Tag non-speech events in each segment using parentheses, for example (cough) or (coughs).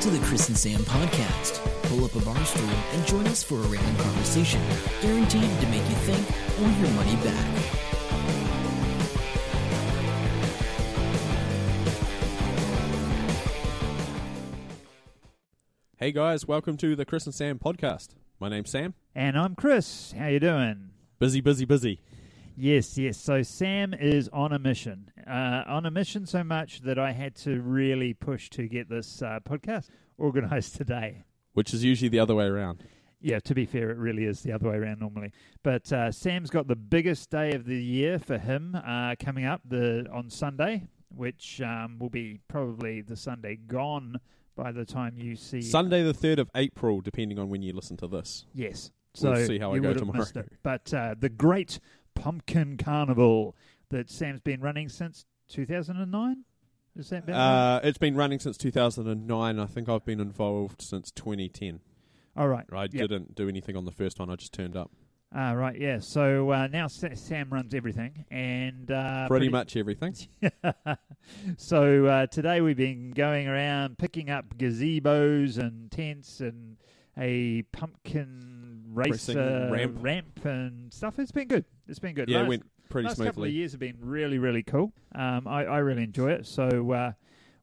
to the Chris and Sam podcast. Pull up a bar stool and join us for a random conversation, guaranteed to make you think or your money back. Hey guys, welcome to the Chris and Sam podcast. My name's Sam. And I'm Chris. How you doing? Busy, busy, busy. Yes, yes. So Sam is on a mission. Uh, on a mission so much that I had to really push to get this uh, podcast organised (laughs) today. Which is usually the other way around. Yeah, to be fair, it really is the other way around normally. But uh, Sam's got the biggest day of the year for him uh, coming up the on Sunday, which um, will be probably the Sunday gone by the time you see Sunday the 3rd of April, depending on when you listen to this. Yes. So We'll see how I go tomorrow. But uh, the Great Pumpkin Carnival that Sam's been running since 2009. Is that right? Uh, it's been running since 2009. I think I've been involved since 2010. All right. I Yep. didn't do anything on the first one, I just turned up. Ah, right. Yeah. So uh, now Sa- Sam runs everything, and uh, Pretty much everything. (laughs) so uh, today we've been going around picking up gazebos and tents and a pumpkin race uh, ramp. and stuff. It's been good. It's been good. Yeah, it Last- went pretty last couple of years have been really, really cool. Um, I, I really enjoy it. So uh,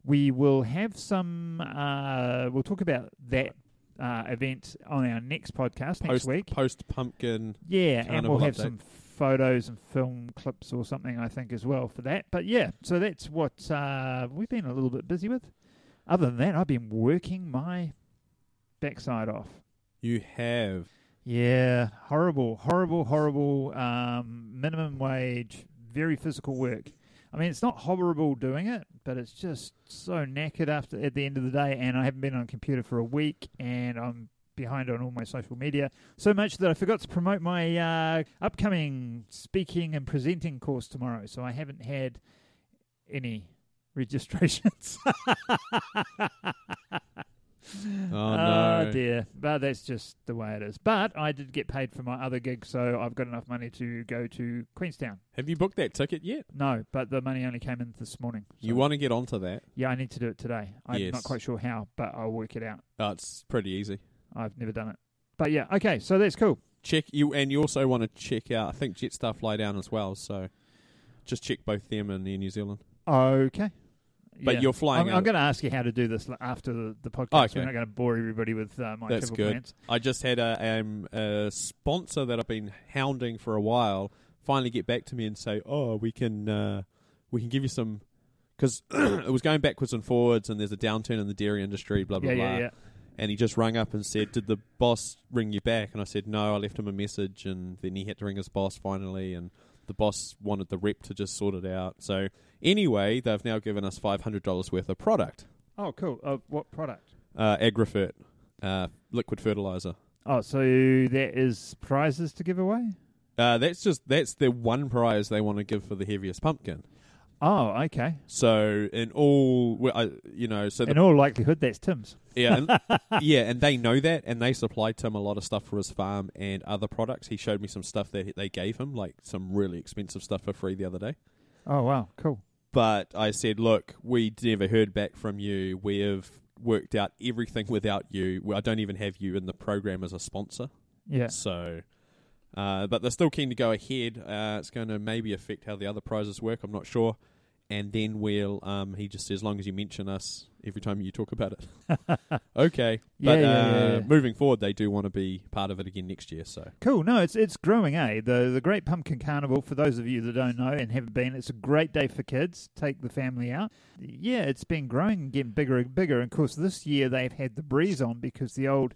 we will have some. Uh, we'll talk about that uh, event on our next podcast next Post, week. post pumpkin. Yeah, and we'll have update. some photos and film clips or something. I think as well for that. But yeah, so that's what uh, we've been a little bit busy with. Other than that, I've been working my backside off. You have. Yeah, horrible, horrible, horrible. Um, minimum wage, very physical work. I mean, it's not horrible doing it, but it's just so knackered after at the end of the day. And I haven't been on a computer for a week, and I'm behind on all my social media so much that I forgot to promote my uh, upcoming speaking and presenting course tomorrow. So I haven't had any registrations. (laughs) (laughs) Oh, ah, no. dear. But that's just the way it is. But I did get paid for my other gig, so I've got enough money to go to Queenstown. Have you booked that ticket yet? No, but the money only came in this morning. You want to get onto that? Yeah, I need to do it today. I'm Yes. not quite sure how, but I'll work it out. Oh, it's pretty easy. I've never done it. But yeah, okay, so that's cool. check you and you also want to check out I think Jetstar fly down as well so just check both them and Air New Zealand Okay. But Yeah. you're flying I'm, I'm going to ask you how to do this after the, the podcast. Oh, okay. We're not going to bore everybody with uh, my That's good. plans. I just had a, um, a sponsor that I've been hounding for a while finally get back to me and say oh we can uh, we can give you some (clears throat) because (clears throat) it was going backwards and forwards and there's a downturn in the dairy industry blah blah Yeah, blah yeah, yeah. and he just rang up and said did the boss ring you back and I said no I left him a message and then he had to ring his boss finally and the boss wanted the rep to just sort it out so anyway they've now given us $500 worth of product Oh, cool. Uh, what product? uh, Agrifert uh, liquid fertilizer Oh, so that is prizes to give away? uh, that's just that's the one prize they want to give for the heaviest pumpkin Oh, okay. so in all well, I, you know so the In all likelihood, that's Tim's. Yeah, and, (laughs) yeah, and they know that, and they supplied Tim a lot of stuff for his farm and other products. He showed me some stuff that they gave him, like some really expensive stuff for free the other day. Oh, wow. Cool. But I said, look, we never heard back from you. We have worked out everything without you. I don't even have you in the program as a sponsor. Yeah. So, uh, but they're still keen to go ahead. Uh, it's going to maybe affect how the other prizes work. I'm not sure. And then we'll, um, he just says, as long as you mention us every time you talk about it. (laughs) okay. (laughs) Yeah, But yeah, uh, yeah, yeah. moving forward, they do want to be part of it again next year. So, Cool. No, it's it's growing, eh? The the Great Pumpkin Carnival. For those of you that don't know and haven't been, it's a great day for kids. Take the family out. Yeah, it's been growing and getting bigger and bigger. And of course, this year they've had the breeze on because the old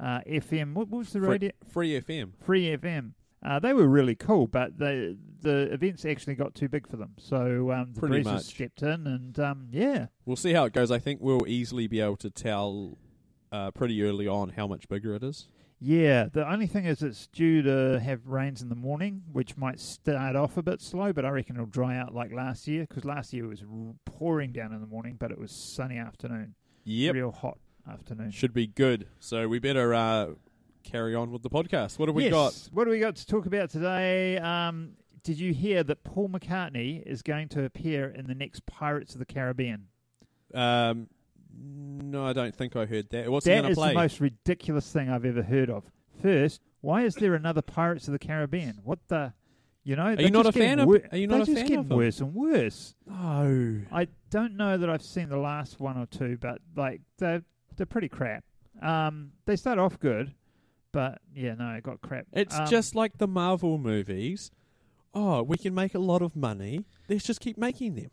uh, FM. What, what was the free, radio? free FM. Free FM. Uh, they were really cool, but the the events actually got too big for them. So um, the Pretty much. stepped in, and um, yeah, We'll see how it goes. I think we'll easily be able to tell uh, pretty early on how much bigger it is. Yeah, the only thing is it's due to have rains in the morning, which might start off a bit slow, but I reckon it'll dry out like last year because last year it was r- pouring down in the morning, but it was sunny afternoon, Yep. real hot afternoon. Should be good. So we better uh, carry on with the podcast. What have we yes. got? What do we got to talk about today? Um, did you hear that Paul McCartney is going to appear in the next Pirates of the Caribbean? Um, No, I don't think I heard that. What's he That is to play? the most ridiculous thing I've ever heard of. First, why is there another Pirates of the Caribbean? What the, you know? Are you not a fan of- are you not a fan of them? worse and worse. no. I don't know that I've seen the last one or two, but like they're they're pretty crap. Um, they start off good, but yeah, no, it got crap. It's Um, just like the Marvel movies. Oh, we can make a lot of money. Let's just keep making them.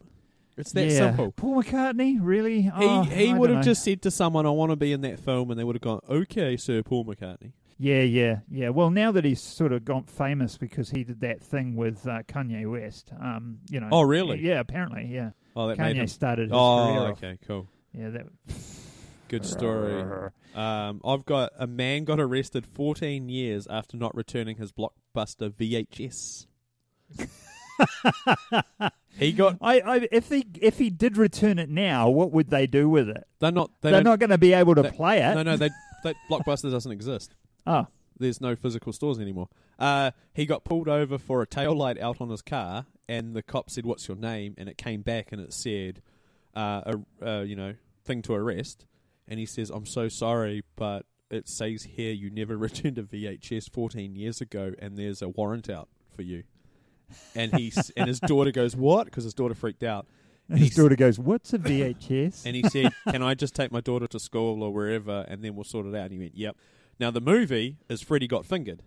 It's that yeah. simple. Paul McCartney, really? Oh, he he would have just said to someone, "I want to be in that film," and they would have gone, "Okay, Sir Paul McCartney." Yeah, yeah, yeah. Well, now that he's sort of gone famous because he did that thing with uh, Kanye West, um, you know. Oh, really? Yeah, apparently, yeah. Oh, that made Kanye started his Oh, okay, cool, Yeah, that. Good story. Um, I've got a man got arrested 14 years after not returning his blockbuster VHS. (laughs) he got. I, I, if he if he did return it now, what would they do with it? They're not. They They are don't- going to be able to they- play it. No, no. They, (laughs) that blockbuster doesn't exist. Oh, There's no physical stores anymore. Uh, he got pulled over for a tail light out on his car, and the cop said, "What's your name?" And it came back, and it said, uh, a, uh, "You know, thing to arrest." And he says, "I'm so sorry, but it says here you never (laughs) returned a VHS 14 years ago, and there's a warrant out for you." And he and his daughter goes, "What?" Because his daughter freaked out. and his daughter goes, "What's a VHS?" And he said, "Can I just take my daughter to school or wherever, and then we'll sort it out?" And he went, "Yep." Now the movie is Freddy Got Fingered.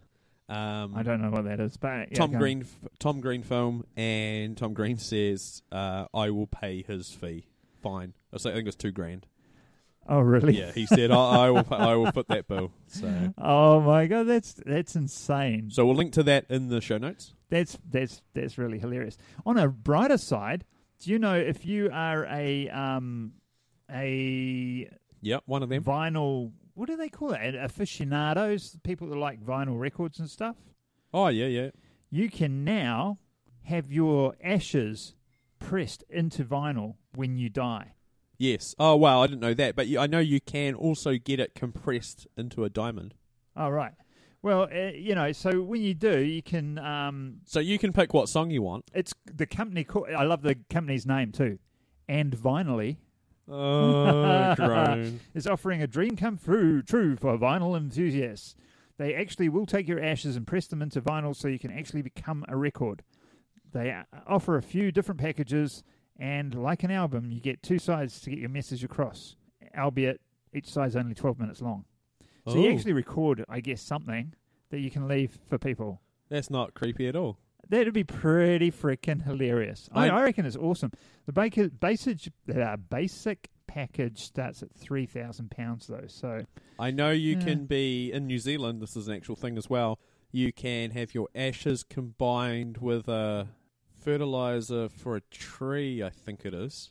Um, I don't know what that is, but yeah, Tom. Green, f- Tom Green film, and Tom Green says, uh, "I will pay his fee." Fine. I was think it's two grand. Oh, really? Yeah, he said, I, "I will, I will put that bill." So, Oh my god, that's that's insane. so we'll link to that in the show notes. That's that's that's really hilarious. On a brighter side, do you know if you are a um a Yep, one of them. vinyl what do they call it? Aficionados, people that like vinyl records and stuff. Oh yeah, yeah. You can now have your ashes pressed into vinyl when you die. Yes. Oh wow, I didn't know that, but you, I know you can also get it compressed into a diamond. Oh right. Well, uh, you know, so when you do, you can. Um, So you can pick what song you want. it's the company. Called, I love the company's name too, and Vinyly. Oh, (laughs) is offering a dream come true, true for vinyl enthusiasts. They actually will take your ashes and press them into vinyl so you can actually become a record. They uh, offer a few different packages, and like an album, you get two sides to get your message across, albeit each side's only 12 minutes long. So you Oh, actually record, I guess, something that you can leave for people. that's not creepy at all. That'd be pretty freaking hilarious. I, I- reckon it's awesome. The basic, basic, uh, basic package starts at three thousand pounds though. So I know you can be in New Zealand. This is an actual thing as well. You can have your ashes combined with a fertilizer for a tree. I think it is,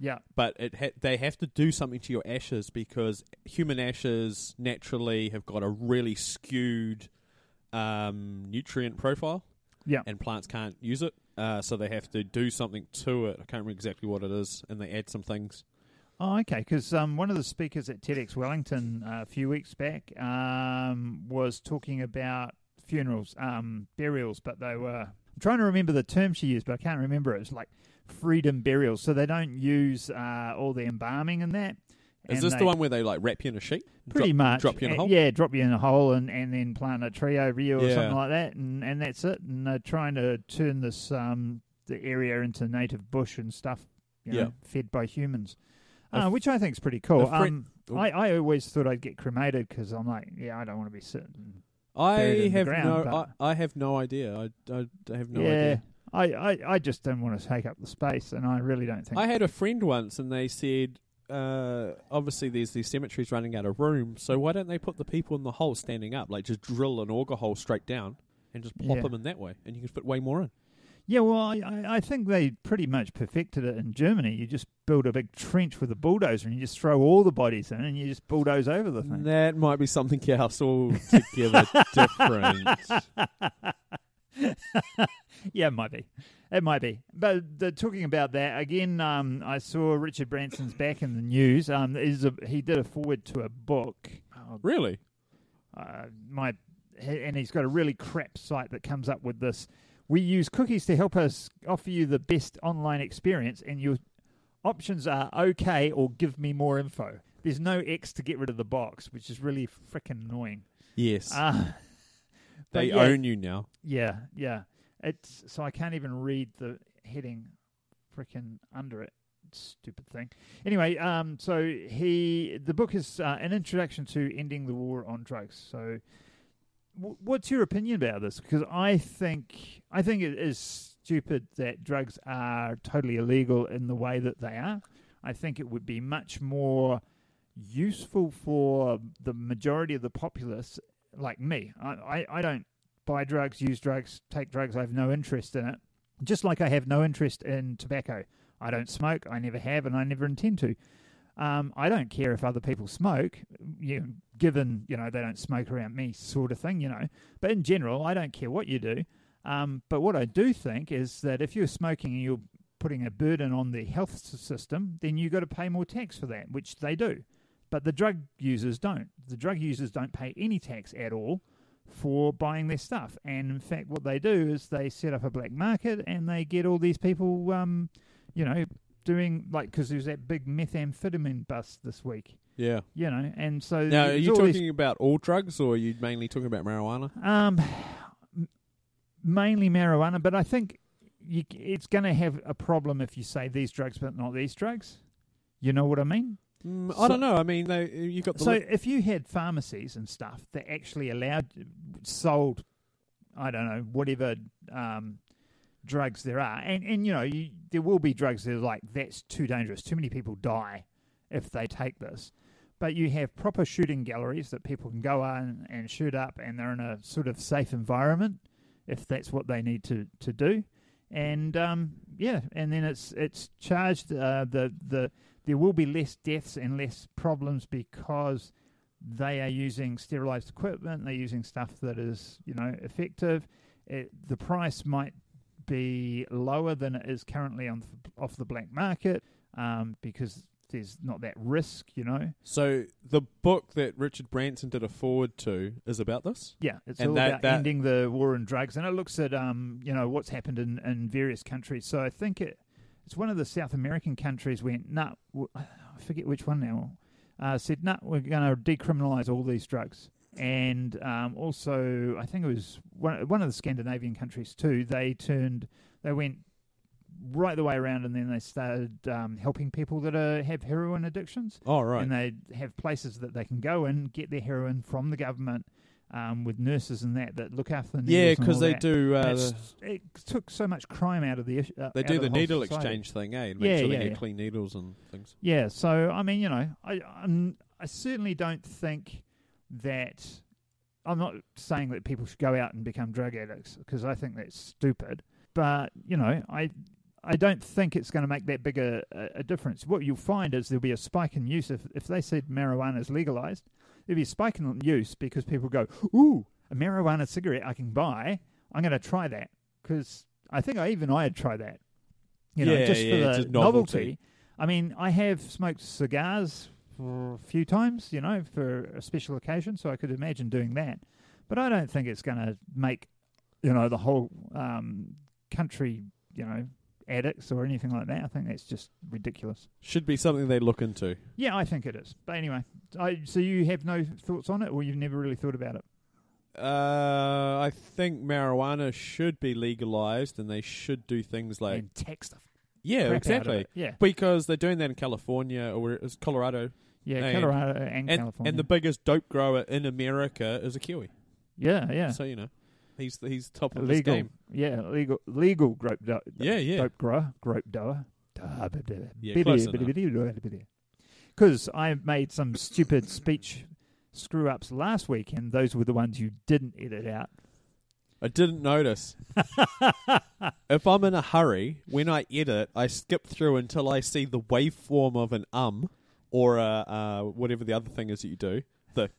yeah, but it ha- they have to do something to your ashes because human ashes naturally have got a really skewed um, nutrient profile, yeah. and plants can't use it. Uh, so they have to do something to it. I can't remember exactly what it is, and they add some things. Oh, okay. Because um, one of the speakers at TEDx Wellington uh, a few weeks back um, was talking about funerals, um, burials, but they were. I'm trying to remember the term she used, but I can't remember it. It's like freedom burials, so they don't use uh, all the embalming and that. Is And this they- the one where they like wrap you in a sheet? Pretty drop, much. Drop you in a hole? Yeah, drop you in a hole and, and then plant a tree over you or Yeah. something like that, and, and that's it. And they're trying to turn this um the area into native bush and stuff, you know, Yeah. fed by humans, uh, f- which I think is pretty cool. um. I, I always thought I'd get cremated because I'm like, yeah, I don't want to be sitting. I buried in the have ground, no. I, I have no idea. I, I, I have no yeah, idea. I, I, I just don't want to take up the space, and I really don't think. I had a friend once, and they said, uh, obviously there's these cemeteries running out of room, so why don't they put the people in the hole standing up, like just drill an auger hole straight down and just plop Yeah. them in that way, and you can fit way more in. Yeah, well, I, I think they pretty much perfected it in Germany. You just build a big trench with a bulldozer and you just throw all the bodies in and you just bulldoze over the thing. That might be something else altogether different. (laughs) yeah, it might be. It might be. But the, talking about that, again, um, I saw Richard Branson's back in the news. Um, is a, he did a forward to a book. Oh, Really? uh, my and he's got a really crap site that comes up with this. We use cookies to help us offer you the best online experience, and you're options are okay or give me more info. There's no X to get rid of the box, which is really freaking annoying. Yes, Uh, (laughs) they yeah, own you now. Yeah, yeah. It's so I can't even read the heading freaking under it. Stupid thing. Anyway, um, so he the book is uh, an introduction to ending the war on drugs. So, what's your opinion about this? Because I think I think it is stupid that drugs are totally illegal in the way that they are. I think it would be much more useful for the majority of the populace, like me. I, I, I don't buy drugs, use drugs, take drugs. I have no interest in it. Just like I have no interest in tobacco. I don't smoke. I never have, and I never intend to. Um, I don't care if other people smoke, you given you know they don't smoke around me, sort of thing, you know. But in general, I don't care what you do. Um, but what I do think is that if you're smoking and you're putting a burden on the health system, then you've got to pay more tax for that, which they do. But the drug users don't. The drug users don't pay any tax at all for buying their stuff. And in fact, what they do is they set up a black market and they get all these people, um, you know, doing like because there's that big methamphetamine bust this week, Yeah. you know, and so Now, are you talking these- about all drugs, or are you mainly talking about marijuana? um, mainly marijuana, but I think you, it's going to have a problem if you say these drugs but not these drugs. You know what I mean? Mm, So- I don't know. I mean, they, you got the So li- if you had pharmacies and stuff that actually allowed sold, I don't know whatever um, drugs there are, and and you know you, there will be drugs that are like that's too dangerous. Too many people die if they take this. But you have proper shooting galleries that people can go on and shoot up, and they're in a sort of safe environment if that's what they need to to do. And um, yeah, and then it's it's charged uh, the the there will be less deaths and less problems because they are using sterilized equipment. They're using stuff that is, you know, effective. It, the price might be lower than it is currently on off the black market um, because there's not that risk, you know. so the book that Richard Branson did a forward to is about this. Yeah, it's And all that- about that- ending the war on drugs, and it looks at um, you know what's happened in, in various countries. So I think it it's one of the South American countries went nah, w- (sighs) I forget which one now. Uh, said nah, we're going to decriminalise all these drugs, and um, also I think it was one one of the Scandinavian countries too. They turned they went right the way around, and then they started um, helping people that are, have heroin addictions Oh, right. and they have places that they can go and get their heroin from the government um, with nurses and that that look after the needles. yeah, because they that. do. Uh, the- it took so much crime out of the issue. Uh, they do of the needle society. exchange thing, eh? And Yeah, sure yeah, they get yeah. clean needles and things. Yeah, so I mean, you know, I I'm, I certainly don't think that I'm not saying that people should go out and become drug addicts because I think that's stupid. But you know, I I don't think it's going to make that big a, a, difference. What you'll find is there'll be a spike in use if if they said marijuana is legalized. There'll be a spike in use because people go, "Ooh, a marijuana cigarette I can buy. I'm going to try that." Because I think I even I had tried that. You know, Yeah, just yeah, for the novelty. novelty. I mean, I have smoked cigars for a few times, you know, for a special occasion, so I could imagine doing that. But I don't think it's going to make, you know, the whole um, country, you know, addicts or anything like that. I think that's just ridiculous. Should be something they look into. Yeah, I think it is. But anyway, I, so you have no thoughts on it, or you've never really thought about it? Uh, I think marijuana should be legalized, and they should do things like and tax yeah, crap out of exactly. Yeah, Because they're doing that in California or Colorado, yeah, And- Colorado and, and California. and the biggest dope grower in America is a Kiwi. yeah, yeah, So you know, he's he's top of his game. Yeah, legal, legal grape do- Yeah, yeah. dope grower, grape doer. Because I made some stupid speech screw ups last week, and those were the ones you didn't edit out. I didn't notice. (laughs) if I'm in a hurry, when I edit, I skip through until I see the waveform of an um or a, uh, whatever the other thing is that you do, the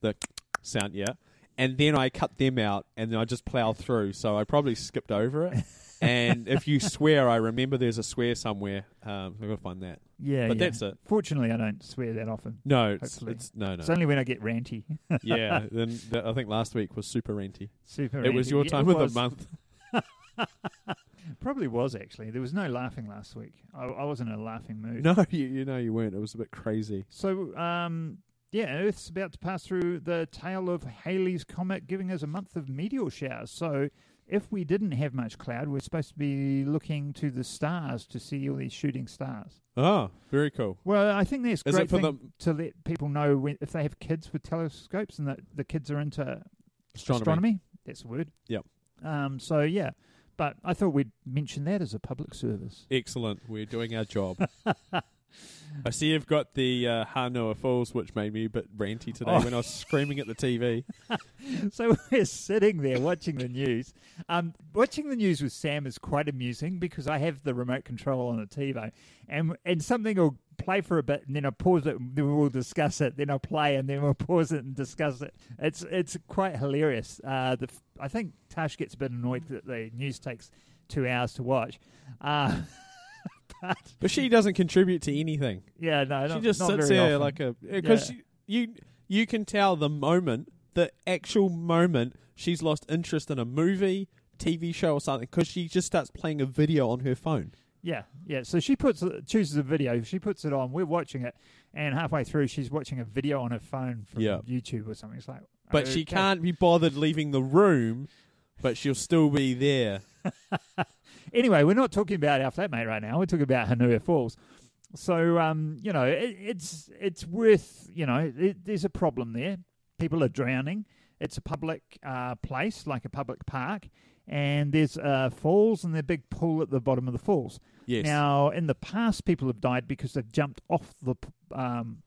the sound, yeah, and then I cut them out, and then I just plow through. So I probably skipped over it. (laughs) and if you swear, I remember there's a swear somewhere. Um, I've got to find that. Yeah, But yeah. that's it. Fortunately, I don't swear that often. No, it's, it's no, no. It's only when I get ranty. (laughs) yeah, (laughs) then th- I think last week was super ranty. Super. It was your time it of the month. Probably was actually. There was no laughing last week. I, I wasn't in a laughing mood. No, (laughs) you, you know you weren't. It was a bit crazy. So, um, yeah, Earth's about to pass through the tail of Halley's Comet, giving us a month of meteor showers. So, if we didn't have much cloud, we're supposed to be looking to the stars to see all these shooting stars. Ah, very cool. Well, I think that's Is great it for thing to let people know when, if they have kids with telescopes and that the kids are into astronomy? That's the word. Yep. Um, so yeah, but I thought we'd mention that as a public service. Excellent. We're doing our job. (laughs) I see you've got the uh, Falls, which made me a bit ranty today Oh. when I was screaming at the TV. (laughs) so we're sitting there watching the news. Um, watching the news with Sam is quite amusing because I have the remote control on the TV, and and something will play for a bit, and then I'll pause it, and then we'll discuss it. Then I'll play, and then we'll (laughs) pause it and discuss it. It's it's quite hilarious. Uh, the I think Tash gets a bit annoyed that the news takes two hours to watch. Uh, (laughs) but But she doesn't contribute to anything. yeah, no, she not, just not sits very there often. like a because Yeah. you you can tell the moment, the actual moment she's lost interest in a movie, TV show, or something because she just starts playing a video on her phone. Yeah, yeah. So she puts chooses a video. She puts it on. We're watching it, and halfway through, she's watching a video on her phone from Yeah. YouTube or something. It's like, But she okay. can't be bothered leaving the room, but she'll still be there. (laughs) Anyway, we're not talking about our flatmate right now. We're talking about Hunua Falls. So, um, you know, it, it's it's worth. You know, it, there's a problem there. People are drowning. It's a public uh, place, like a public park, and there's uh, falls and there's a big pool at the bottom of the falls. Yes. Now, in the past, people have died because they've jumped off the um,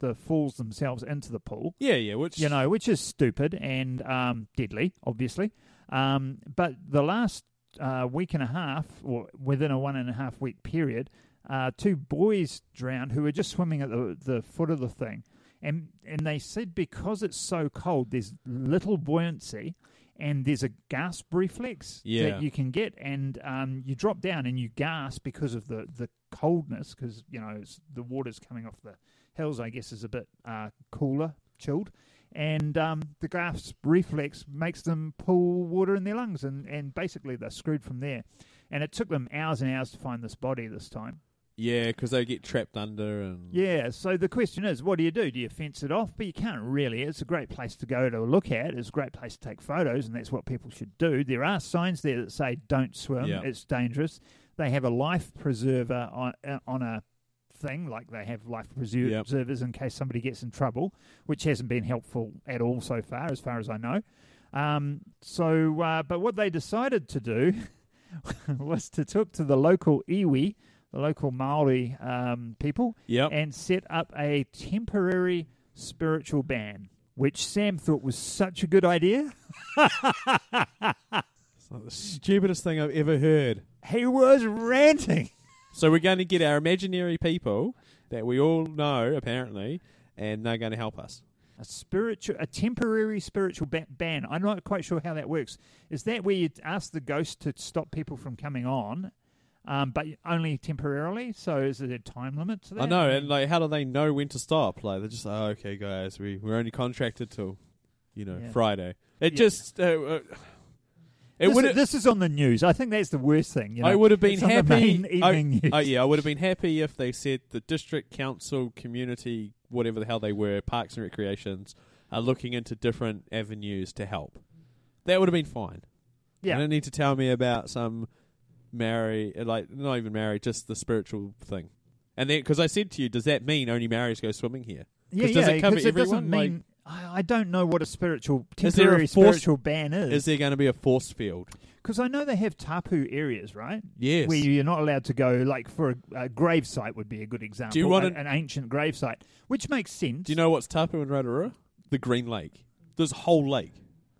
the falls themselves into the pool. yeah, yeah. Which You know, which is stupid and um, deadly, obviously. Um, but the last uh, week and a half, or within a one and a half week period, uh, two boys drowned who were just swimming at the the foot of the thing, and and they said because it's so cold, there's little buoyancy. And there's a gasp reflex Yeah. that you can get, and um, you drop down and you gasp because of the, the coldness, because you know it's, the water's coming off the hills. I guess is a bit uh, cooler, chilled, and um, the gasp reflex makes them pull water in their lungs, and, and basically they're screwed from there. And it took them hours and hours to find this body this time. yeah, because they get trapped under and Yeah, so the question is, what do you do? Do you fence it off? But you can't really. It's a great place to go to look at. It's a great place to take photos, and that's what people should do. There are signs there that say don't swim. Yeah. It's dangerous. They have a life preserver on, uh, on a thing, like they have life preser- Yep. preservers in case somebody gets in trouble, which hasn't been helpful at all so far, as far as I know. Um, so, uh, but what they decided to do (laughs) was to talk to the local iwi, the local Maori um, people, Yep. and set up a temporary spiritual ban, which Sam thought was such a good idea. (laughs) It's like the stupidest thing I've ever heard. He was ranting. So we're going to get our imaginary people that we all know apparently, and they're going to help us. A spiritual, a temporary spiritual ba- ban. I'm not quite sure how that works. Is that where you ask the ghost to stop people from coming on, um, but only temporarily? So is it a time limit to that? I know, and like, how do they know when to stop? Like, they're just like, oh, okay, guys, we we're only contracted till, you know, Yeah. Friday. It Yeah. just, uh, uh, it this, is, this is on the news. I think that's the worst thing. You know? I would have been It's happy. I-. Oh yeah, I would have been happy if they said the district council, community, whatever the hell they were, parks and recreations, are looking into different avenues to help. That would have been fine. yeah. You don't need to tell me about some marry, like not even marry, just the spiritual thing. And then, because I said to you, does that mean only marriers go swimming here? Yeah, 'Cause does yeah, it cover it doesn't everyone? Like- mean. I, I don't know what a spiritual Is there a temporary force- spiritual ban is. Is there going to be a force field? Because I know they have tapu areas, right? Yes. Where you're not allowed to go, like for a, a grave site would be a good example. you want a- an ancient grave site, which makes sense. Do you know what's Tapu and Rotorua? The Green Lake. There's a whole lake.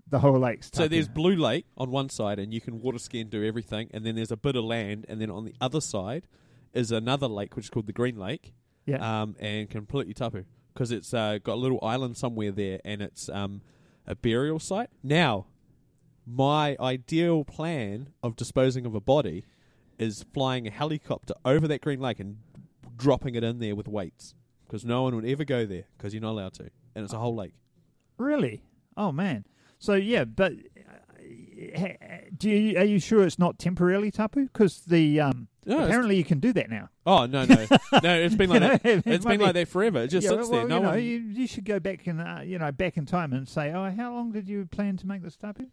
the whole lake's So tapu? there's Blue Lake on one side, and you can water ski and do everything. And then there's a bit of land, and then on the other side is another lake, which is called the Green Lake, yeah. um, and completely tapu because it's uh, got a little island somewhere there, and it's um, a burial site. Now, my ideal plan of disposing of a body is flying a helicopter over that Green Lake and dropping it in there with weights because no one would ever go there because you're not allowed to, and it's a whole lake. Really? Oh man. So yeah, but uh, Do you, are you sure it's not temporarily tapu? Because the um, No, apparently you can do that now. oh no, no, (laughs) no! It's been like You know, that. (laughs) it It's might been be- like that forever. It just sits well, there. No you know, one. you, you should go back in, uh, you know, back in time and say, oh, how long did you plan to make this tapu?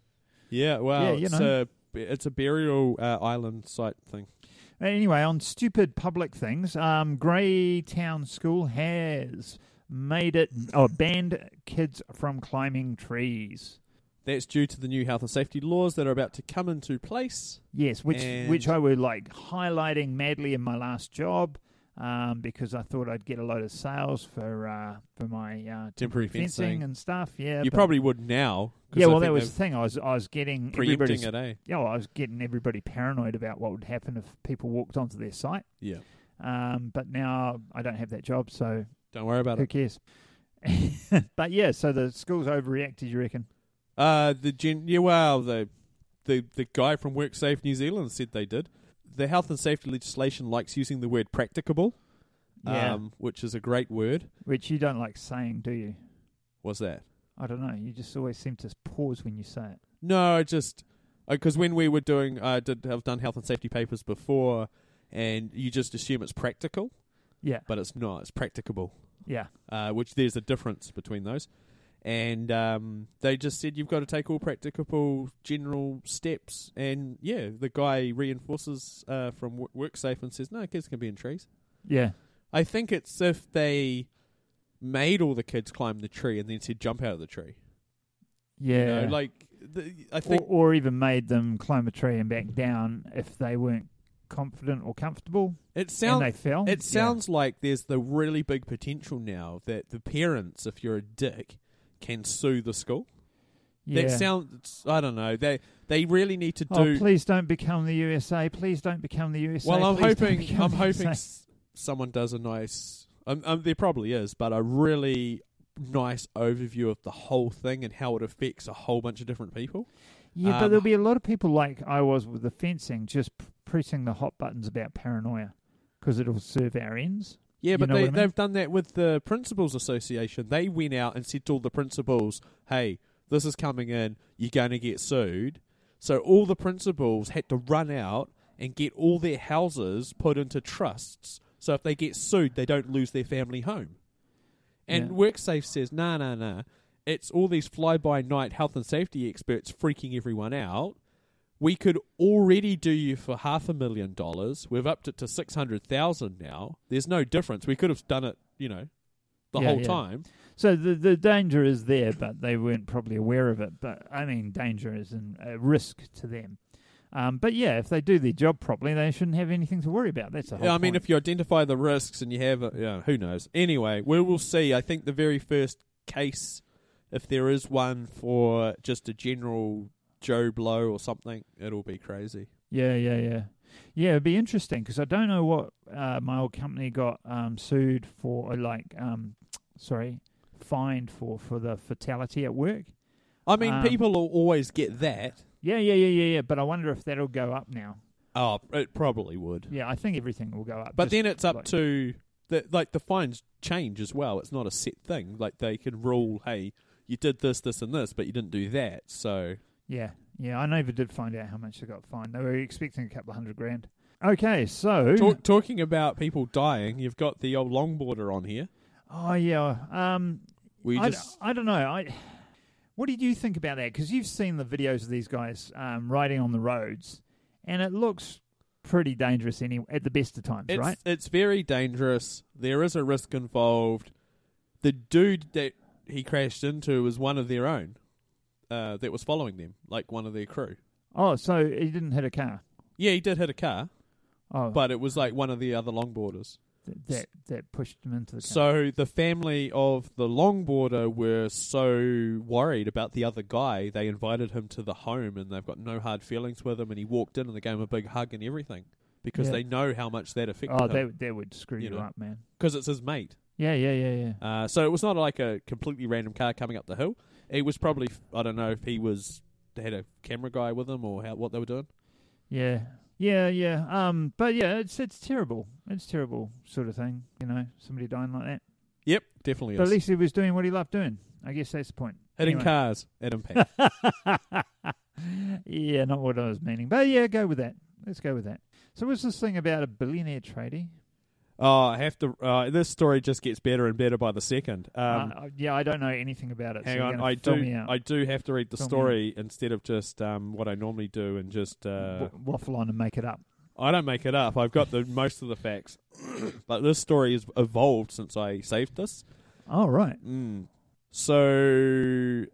Yeah, well, Yeah, you it's know. a it's a burial uh, island site thing. Anyway, on stupid public things, um, Greytown School has made it, or banned kids from climbing trees. That's due to the new health and safety laws that are about to come into place. Yes, which And- which I were like highlighting madly in my last job, um, because I thought I'd get a load of sales for uh, for my uh, Temporary fencing fencing. and stuff. Yeah, you probably would now. yeah. I Well, that was the thing. I was I was getting preempting it, eh? yeah. Well, I was getting everybody paranoid about what would happen if people walked onto their site. Yeah. Um, but now I don't have that job, so Don't worry about who it. cares? (laughs) but yeah, so the school's overreacted. You reckon? Uh, the gen- yeah, well, the the the guy from WorkSafe New Zealand said they did. The health and safety legislation likes using the word practicable, Yeah. um, which is a great word. Which you don't like saying, do you? What's that? I don't know. You just always seem to pause when you say it. No, I just because when we were doing, I did have done health and safety papers before, and you just assume it's practical, Yeah. but it's not. It's practicable. Yeah. uh, which there's a difference between those. And um, they just said you've got to take all practicable general steps. And yeah, the guy reinforces uh, from Wo- WorkSafe and says, no, kids can be in trees. Yeah. I think it's if they made all the kids climb the tree and then said jump out of the tree. Yeah. You know, like the, I or, think or even made them climb a tree and back down if they weren't confident or comfortable it sounds they fell. It sounds like there's the really big potential now that the parents, if you're a dick, can sue the school. yeah. That sounds. I don't know. They they really need to Oh, do. please don't become the USA. Please don't become the USA. well, I'm Please hoping. I'm hoping s- someone does a nice. Um, um, there probably is, but a really nice overview of the whole thing and how it affects a whole bunch of different people. Yeah, but Um, there'll be a lot of people like I was with the fencing, just p- pressing the hot buttons about paranoia because it'll serve our ends. Yeah, You but they, I mean? they've done that with the Principals Association. They went out and said to all the principals, hey, this is coming in, you're going to get sued. So all the principals had to run out and get all their houses put into trusts. So if they get sued, they don't lose their family home. And Yeah. WorkSafe says, nah, nah, nah. It's all these fly by night health and safety experts freaking everyone out. We could already do you for half a million dollars. We've upped it to six hundred thousand now. There's no difference. We could have done it, you know, the Yeah, whole yeah. time. So the the danger is there, but they weren't probably aware of it. But I mean, danger is a risk to them. Um, but yeah, if they do their job properly, they shouldn't have anything to worry about. That's the whole Yeah, I mean, point. if you identify the risks and you have, a, yeah, who knows? Anyway, we will see. I think the very first case, if there is one for just a general Joe Blow or something, it'll be crazy. Yeah, yeah, yeah. Yeah, it'd be interesting because I don't know what uh, my old company got um, sued for, or like, um, sorry, fined for for the fatality at work. I mean, Um, people will always get that. Yeah, yeah, yeah, yeah, yeah. But I wonder if that'll go up now. Oh, it probably would. Yeah, I think everything will go up. But then it's up like- to the like the fines change as well. It's not a set thing. Like they can rule, hey, you did this, this, and this, but you didn't do that. So Yeah, yeah. I never did find out how much they got fined. They were expecting a couple of hundred grand. Okay, so Talk, talking about people dying, you've got the old longboarder on here. oh yeah, um, We I, just I don't know. I what did you think about that? Because you've seen the videos of these guys um, riding on the roads, and it looks pretty dangerous. Any at the best of times, it's right? it's very dangerous. There is a risk involved. The dude that he crashed into was one of their own uh, that was following them, like one of their crew. Oh, so he didn't hit a car. Yeah, he did hit a car, Oh, but it was like one of the other longboarders. th- that that pushed him into the car. So the family of the longboarder were so worried about the other guy, they invited him to the home, and they've got no hard feelings with him. And he walked in, and they gave him a big hug and everything because Yeah. they know how much that affected oh, him that that would screw You you, know. up, man. because it's his mate. Yeah, yeah, yeah, yeah. Uh, so it was not like a completely random car coming up the hill. It was probably I don't know if he was they had a camera guy with him or how, what they were doing. Yeah, yeah, yeah. Um, but yeah, it's it's terrible. It's terrible sort of thing. You know, somebody dying like that. Yep, definitely But at is. least he was doing what he loved doing. I guess that's the point. Hitting anyway. cars at impact. (laughs) yeah, not what I was meaning. But yeah, go with that. Let's go with that. So what's this thing about a billionaire tradie? Oh, I have to. Uh, this story just gets better and better by the second. Um, uh, yeah, I don't know anything about it. hang so on, I gonna fill me do. I do have to read the Fill story instead of just um, what I normally do and just. Uh, W- waffle on and make it up. I don't make it up. I've got the most of the facts, (coughs) but this story has evolved since I saved this. Oh right. Mm. So,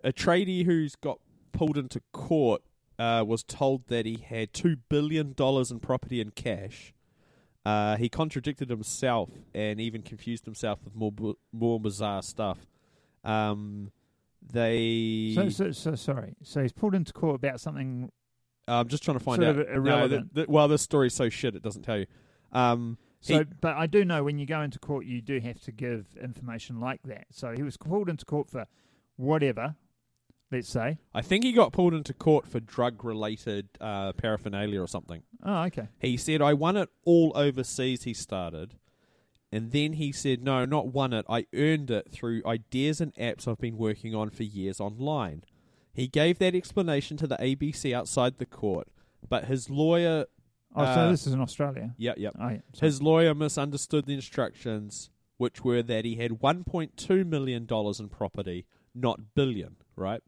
a tradie who's got pulled into court uh, was told that he had two billion dollars in property and cash. Uh, he contradicted himself and even confused himself with more bu- more bizarre stuff. Um, they. So, so so sorry. So he's pulled into court about something. I'm just trying to find sort out. of No, irrelevant. th- th- well, this story's so shit it doesn't tell you. Um, So, He- but I do know when you go into court, you do have to give information like that. So he was pulled into court for whatever. Let's say. I think he got pulled into court for drug related uh, paraphernalia or something. Oh, okay. He said, I won it all overseas, he started. And then he said, No, not won it. I earned it through ideas and apps I've been working on for years online. He gave that explanation to the ABC outside the court, but his lawyer. Oh, Uh, so this is in Australia. Yeah, yeah. Oh, yeah. His lawyer misunderstood the instructions, which were that he had $1.2 million in property, not billion, right?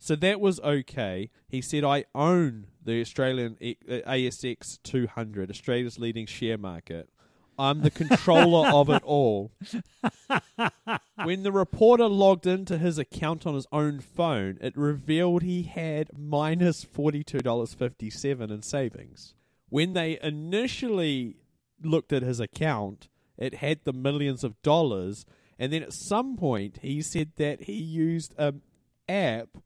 So that was okay. He said, I own the Australian uh, ASX 200, Australia's leading share market. I'm the controller of it all. (laughs) when the reporter logged into his account on his own phone, it revealed he had minus $42.57 in savings. When they initially looked at his account, it had the millions of dollars. And then at some point, he said that he used an app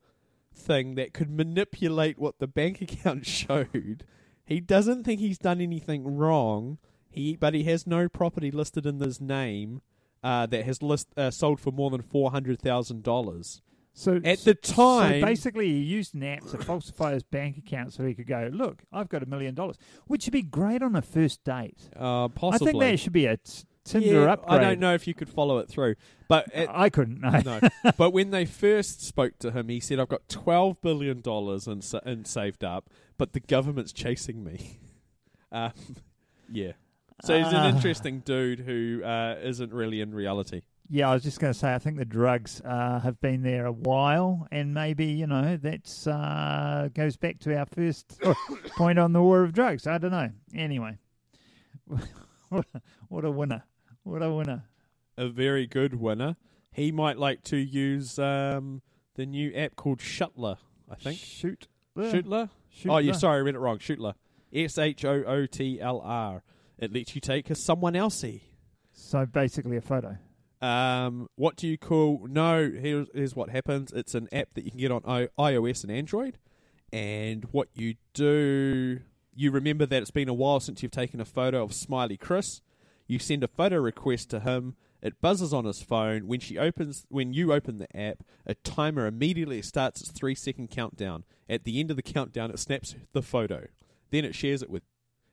thing that could manipulate what the bank (laughs) account showed. He doesn't think he's done anything wrong. He, but he has no property listed in his name uh, that has list uh, sold for more than four hundred thousand dollars. So At the so time- basically, he used an app to falsify his bank account so he could go, "Look, I've got a million dollars," which would be great on a first date. Uh, possibly. I think that should be a t- Tinder yeah, upgrade. I don't know if you could follow it through, but at, I couldn't. No. no. (laughs) But when they first spoke to him, he said, "I've got twelve billion dollars sa- in saved up, but the government's chasing me." (laughs) Um, yeah. So he's an Ah. interesting dude who uh, isn't really in reality. Yeah, I was just going to say, I think the drugs uh, have been there a while, and maybe you know that's uh, goes back to our first (coughs) point on the war of drugs. I don't know. Anyway, (laughs) what a winner! What a winner! A very good winner. He might like to use um, the new app called Shutler. I think shoot, Shootler. shoot. Oh, yeah, sorry, I read it wrong. Shootler. S H O O T L R. It lets you take a someone elsey. So basically, a photo. Um, what do you call? No, here's, here's what happens. It's an app that you can get on I- iOS and Android. And what you do, you remember that it's been a while since you've taken a photo of Smiley Chris. You send a photo request to him. It buzzes on his phone. When she opens, when you open the app, a timer immediately starts its three second countdown. At the end of the countdown, it snaps the photo. Then it shares it with,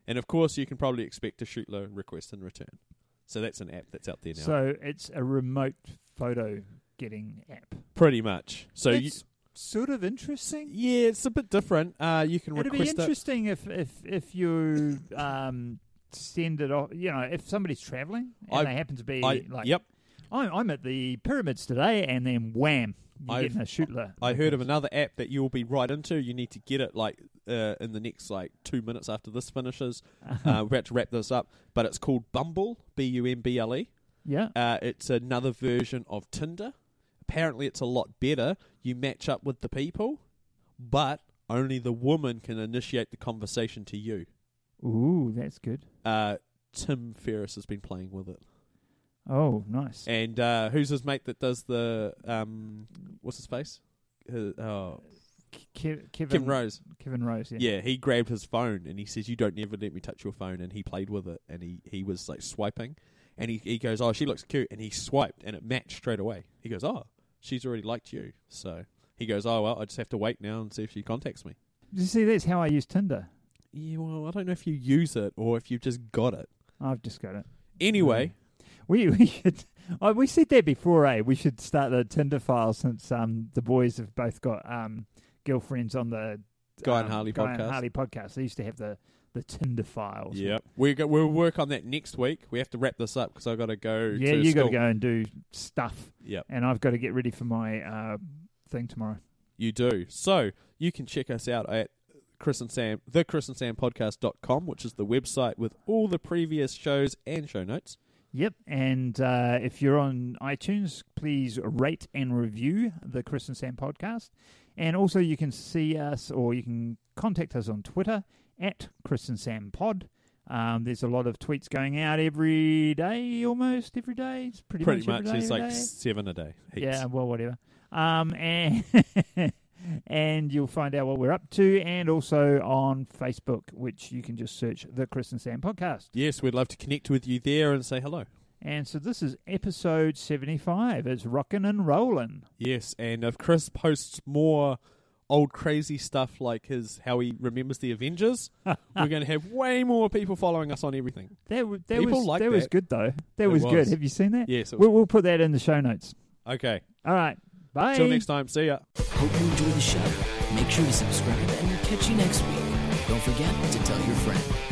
and of course, you can probably expect a shoot low request in return. So that's an app that's out there now. So it's a remote photo getting app. Pretty much. So you, It's sort of interesting. yeah, it's a bit different. Uh, you can It'd be request it. interesting if if if you um, send it off. You know, if somebody's traveling and I- they happen to be I, like, yep, I'm, I'm at the pyramids today, and then wham, you're getting a shootler. I heard of another app that you'll be right into. You need to get it like uh, in the next like two minutes after this finishes. uh, we're about to wrap this up, but it's called Bumble. B U M B L E. yeah. Uh, it's another version of Tinder. Apparently, it's a lot better. You match up with the people, but only the woman can initiate the conversation to you. Ooh, that's good. Uh, Tim Ferriss has been playing with it. Oh, nice. And uh, who's his mate that does the um, what's his face? Uh, oh, Ke- Kevin Kim Rose. Kevin Rose. Yeah. Yeah. he grabbed his phone and he says, "You don't ever let me touch your phone." And he played with it and he, he was like swiping, and he he goes, "Oh, she looks cute," and he swiped and it matched straight away. He goes, "Oh, she's already liked you." So he goes, "Oh well, I just have to wait now and see if she contacts me." You see, that's how I use Tinder. Yeah, well, I don't know if you use it or if you've just got it. I've just got it. Anyway, We we should. (laughs) Oh, we said that before, eh? We should start the Tinder file since um the boys have both got um girlfriends on the Guy and um, Harley Guy and podcast. Harley podcast. They used to have the the Tinder files. Yeah, We go, we'll work on that next week. We have to wrap this up because I've got to go. Yeah, to you got to school. go and do stuff, Yep. and I've got to get ready for my uh, thing tomorrow. You do. So you can check us out at Chris and Sam, the Chris and Sam podcast.com, which is the website with all the previous shows and show notes. Yep, and uh, if you're on iTunes, please rate and review the Chris and Sam podcast. And also, you can see us or you can contact us on Twitter at Chris and Sam Pod. Um, there's a lot of tweets going out every day, almost every day. It's pretty, Pretty much, much, day, it's like day. seven a day. Heaps. Yeah, well, whatever. Um, (laughs) and and you'll find out what we're up to, and also on Facebook, which you can just search the Chris and Sam podcast. Yes, we'd love to connect with you there and say hello. And so this is episode seventy-five. It's rocking and rolling. Yes, and if Chris posts more old crazy stuff like his how he remembers the Avengers, (laughs) we're going to have way more people following us on everything. That, w- that People was like that was good though. That was, was. good. Have you seen that? Yes. We'll, we'll put that in the show notes. okay. All right. Bye. Till next time. See ya. Hope you enjoy the show. Make sure to subscribe and we'll catch you next week. Don't forget to tell your friend.